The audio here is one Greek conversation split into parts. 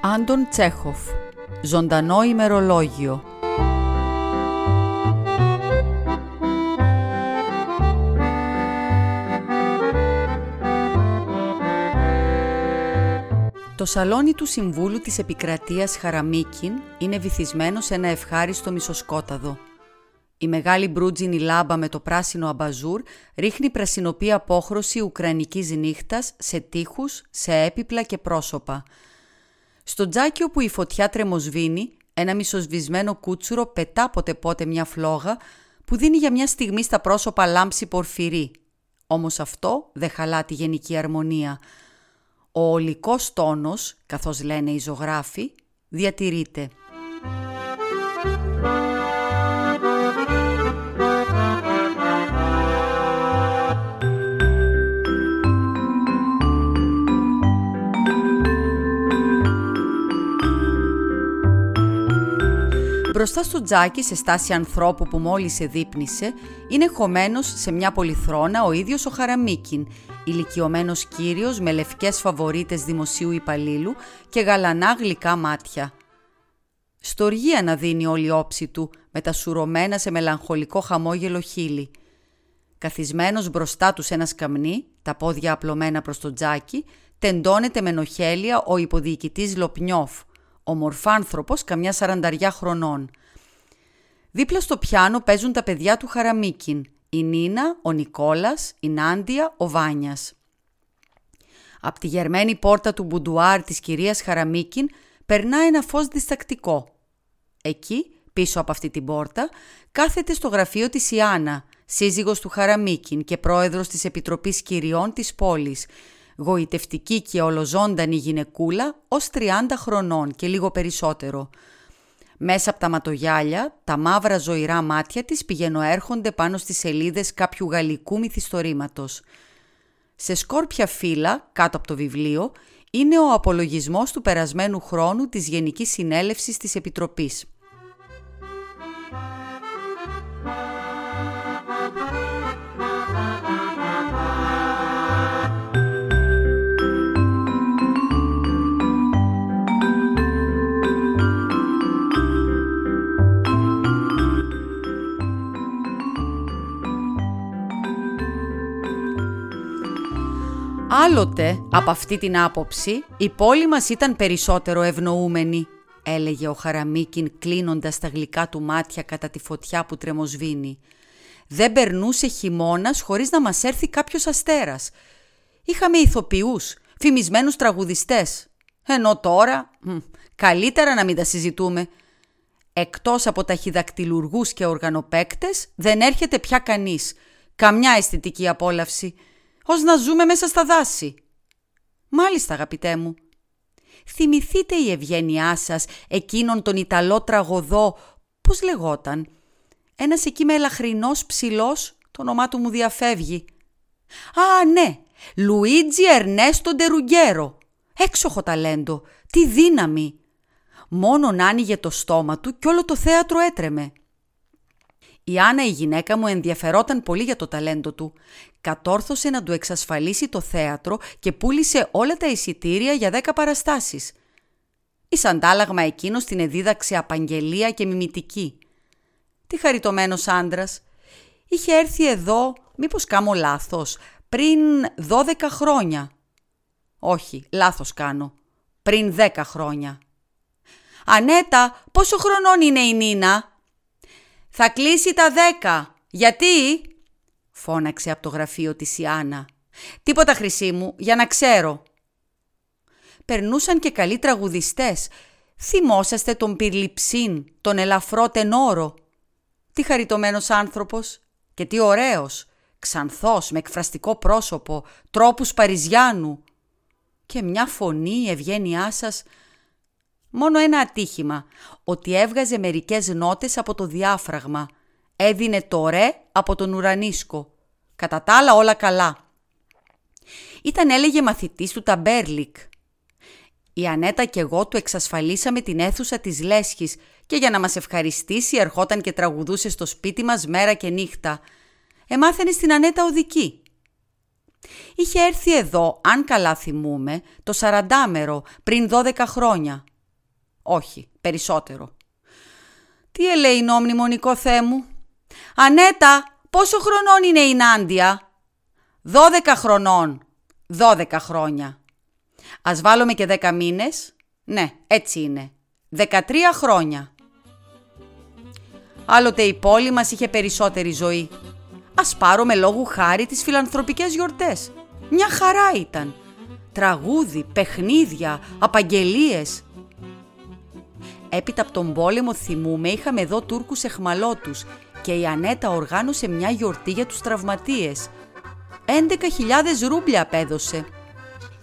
Άντων Τσέχοφ Ζωντανό ημερολόγιο Το σαλόνι του Συμβούλου της Επικρατείας Χαραμίκιν είναι βυθισμένο σε ένα ευχάριστο μισοσκόταδο. Η μεγάλη μπρούτζινη λάμπα με το πράσινο αμπαζούρ ρίχνει πρασινοπή απόχρωση ουκρανικής νύχτας σε τείχους, σε έπιπλα και πρόσωπα. Στο τζάκι όπου η φωτιά τρεμοσβήνει, ένα μισοσβησμένο κούτσουρο πετά ποτέ πότε μια φλόγα που δίνει για μια στιγμή στα πρόσωπα λάμψη πορφυρί. Όμως αυτό δεν χαλά τη γενική αρμονία. Ο ολικός τόνος, καθώς λένε οι ζωγράφοι, διατηρείται. Μπροστά στο τζάκι, σε στάση ανθρώπου που μόλις εδείπνησε, είναι χωμένος σε μια πολυθρόνα ο ίδιος ο Χαραμίκιν, ηλικιωμένος κύριος με λευκές φαβορίτες δημοσίου υπαλλήλου και γαλανά γλυκά μάτια. Στοργία να δίνει όλη η όψη του, με τα σουρωμένα σε μελαγχολικό χαμόγελο χείλη. Καθισμένος μπροστά τους σε ένας σκαμνί, τα πόδια απλωμένα προς το τζάκι, τεντώνεται με νοχέλια ο υποδιοικητής Λοπνιόφ, ομορφάνθρωπος καμιά σαρανταριά χρονών. Δίπλα στο πιάνο παίζουν τα παιδιά του Χαραμίκιν, η Νίνα, ο Νικόλας, η Νάντια, ο Βάνιας. Απ' τη γερμένη πόρτα του μπουντουάρ της κυρίας Χαραμίκιν περνά ένα φως διστακτικό. Εκεί, πίσω από αυτή την πόρτα, κάθεται στο γραφείο της Ιάννα, σύζυγος του Χαραμίκιν και πρόεδρος της Επιτροπής Κυριών της πόλης, γοητευτική και ολοζώντανη γυναικούλα ως 30 χρονών και λίγο περισσότερο. Μέσα από τα ματογιάλια, τα μαύρα ζωηρά μάτια της πηγαινοέρχονται πάνω στις σελίδες κάποιου γαλλικού μυθιστορήματος. Σε σκόρπια φύλλα, κάτω από το βιβλίο, είναι ο απολογισμός του περασμένου χρόνου της Γενικής Συνέλευσης της Επιτροπής. Άλλοτε, από αυτή την άποψη, η πόλη μας ήταν περισσότερο ευνοούμενη, έλεγε ο Χαραμίκιν κλείνοντας τα γλυκά του μάτια κατά τη φωτιά που τρεμοσβήνει. Δεν περνούσε χειμώνας χωρίς να μας έρθει κάποιος αστέρας. Είχαμε ηθοποιούς, φημισμένους τραγουδιστές. Ενώ τώρα, καλύτερα να μην τα συζητούμε. Εκτός από ταχυδακτηλουργούς και οργανοπαίκτες δεν έρχεται πια κανείς. Καμιά αισθητική απόλαυση ως να ζούμε μέσα στα δάση. Μάλιστα αγαπητέ μου. Θυμηθείτε η ευγένειά σας εκείνον τον Ιταλό τραγωδό, πώς λεγόταν. Ένας εκεί με ελαχρινός ψηλός, το όνομά του μου διαφεύγει. Α, ναι, Λουίτζι Ερνέστο Ντερουγκέρο. Έξοχο ταλέντο, τι δύναμη. Μόνον άνοιγε το στόμα του και όλο το θέατρο έτρεμε. Η Άννα η γυναίκα μου ενδιαφερόταν πολύ για το ταλέντο του. Κατόρθωσε να του εξασφαλίσει το θέατρο και πούλησε όλα τα εισιτήρια για δέκα παραστάσεις. Η αντάλλαγμα εκείνος την εδίδαξε απαγγελία και μιμητική. Τι χαριτωμένος άντρας. Είχε έρθει εδώ, μήπως κάμω λάθος, πριν δώδεκα χρόνια. Όχι, λάθος κάνω. Πριν δέκα χρόνια. «Ανέτα, πόσο χρονών είναι η Νίνα» «Θα κλείσει τα δέκα. Γιατί» φώναξε από το γραφείο της Ιάννα. «Τίποτα χρυσή μου, για να ξέρω». Περνούσαν και καλοί τραγουδιστές. Θυμόσαστε τον Πυρλιψίν, τον ελαφρό τενόρο; Τι χαριτωμένος άνθρωπος και τι ωραίος. Ξανθός, με εκφραστικό πρόσωπο, τρόπους Παριζιάνου. Και μια φωνή η ευγένειά σας Μόνο ένα ατύχημα, ότι έβγαζε μερικές νότες από το διάφραγμα. Έδινε το ρε από τον ουρανίσκο. Κατά τα άλλα όλα καλά. Ήταν έλεγε μαθητής του Ταμπέρλικ. Η Ανέτα και εγώ του εξασφαλίσαμε την αίθουσα της Λέσχης και για να μας ευχαριστήσει ερχόταν και τραγουδούσε στο σπίτι μας μέρα και νύχτα. Εμάθαινε στην Ανέτα ωδική. Είχε έρθει εδώ, αν καλά θυμούμε, το Σαραντάμερο πριν 12 χρόνια. Όχι, περισσότερο. Τι ελεηνό μνημονικό Θεέ μου; Ανέτα, πόσο χρονών είναι η Νάντια; 12 χρονών. 12 χρόνια. Ας βάλουμε και 10 μήνες; Ναι, έτσι είναι. 13 χρόνια. Άλλοτε η πόλη μας είχε περισσότερη ζωή. Ας πάρουμε λόγου χάρη τις φιλανθρωπικές γιορτές. Μια χαρά ήταν. Τραγούδι, παιχνίδια, απαγγελίες. Έπειτα από τον πόλεμο θυμούμε είχαμε εδώ Τούρκους εχμαλώτους και η Ανέτα οργάνωσε μια γιορτή για τους τραυματίες. 11.000 ρούμπλια απέδωσε.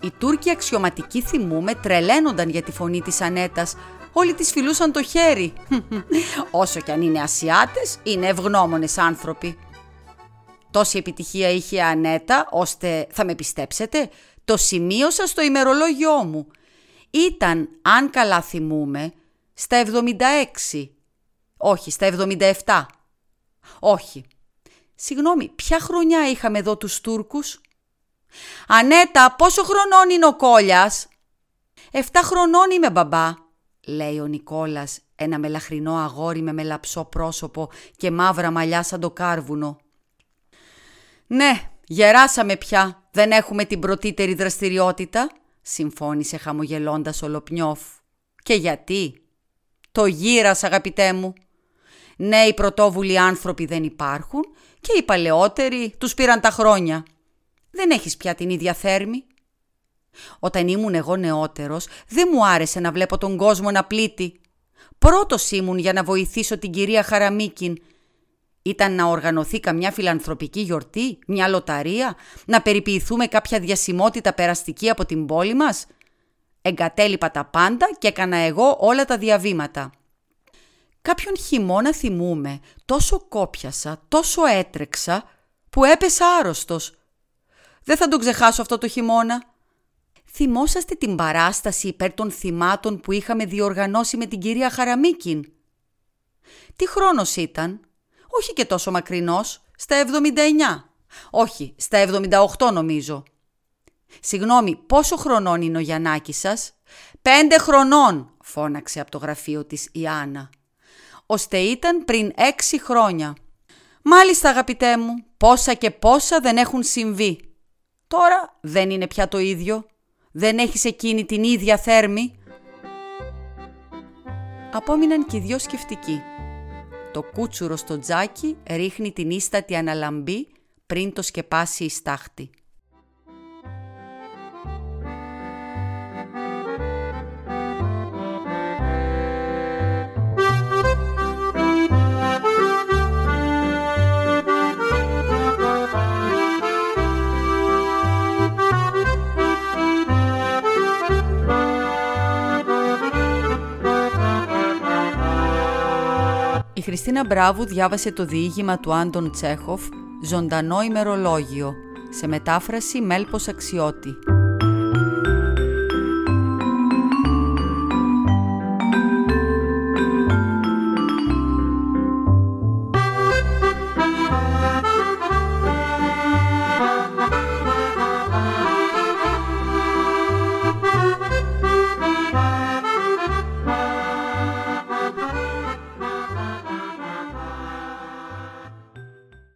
Οι Τούρκοι αξιωματικοί θυμούμε τρελαίνονταν για τη φωνή της Ανέτας. Όλοι τις φιλούσαν το χέρι. Όσο κι αν είναι Ασιάτες, είναι ευγνώμονες άνθρωποι. Τόση επιτυχία είχε η Ανέτα, ώστε, θα με πιστέψετε, το σημείωσα στο ημερολόγιό μου. Ήταν, αν καλά θυμούμε, στα 76. Όχι, στα 77. Όχι. Συγγνώμη, ποια χρονιά είχαμε εδώ τους Τούρκους; «Ανέτα, πόσο χρονών είναι ο Κόλιας» «Εφτά χρονών είμαι μπαμπά», λέει ο Νικόλας, ένα μελαχρινό αγόρι με μελαψό πρόσωπο και μαύρα μαλλιά σαν το κάρβουνο. «Ναι, γεράσαμε πια, δεν έχουμε την πρωτύτερη δραστηριότητα», συμφώνησε χαμογελώντας ο Λοπνιόφ. «Και γιατί» Το γύρας αγαπητέ μου. Νέοι πρωτόβουλοι άνθρωποι δεν υπάρχουν και οι παλαιότεροι τους πήραν τα χρόνια. Δεν έχεις πια την ίδια θέρμη. Όταν ήμουν εγώ νεότερος δεν μου άρεσε να βλέπω τον κόσμο να πλήττει. Πρώτος ήμουν για να βοηθήσω την κυρία Χαραμίκιν. Ήταν να οργανωθεί καμιά φιλανθρωπική γιορτή, μια λοταρία, να περιποιηθούμε κάποια διασημότητα περαστική από την πόλη μας – Εγκατέλειπα τα πάντα και έκανα εγώ όλα τα διαβήματα. Κάποιον χειμώνα θυμούμε, τόσο κόπιασα, τόσο έτρεξα, που έπεσα άρρωστος. Δεν θα τον ξεχάσω αυτό το χειμώνα. Θυμόσαστε την παράσταση υπέρ των θυμάτων που είχαμε διοργανώσει με την κυρία Χαραμίκιν; Τι χρόνος ήταν, όχι και τόσο μακρινός, στα 79. Όχι, στα 78 νομίζω. «Συγγνώμη, πόσο χρονών είναι ο Γιαννάκης σας» «Πέντε χρονών», φώναξε από το γραφείο της η Άννα. «Ώστε ήταν πριν έξι χρόνια». «Μάλιστα αγαπητέ μου, πόσα και πόσα δεν έχουν συμβεί. Τώρα δεν είναι πια το ίδιο. Δεν έχεις εκείνη την ίδια θέρμη». Απόμειναν και οι δυο σκεφτικοί. Το κούτσουρο στο τζάκι ρίχνει την ίστατη αναλαμπή πριν το σκεπάσει η στάχτη. Χριστίνα Μπράβου διάβασε το διήγημα του Άντων Τσέχοφ «Ζωντανό ημερολόγιο» σε μετάφραση Μέλπος Αξιώτη.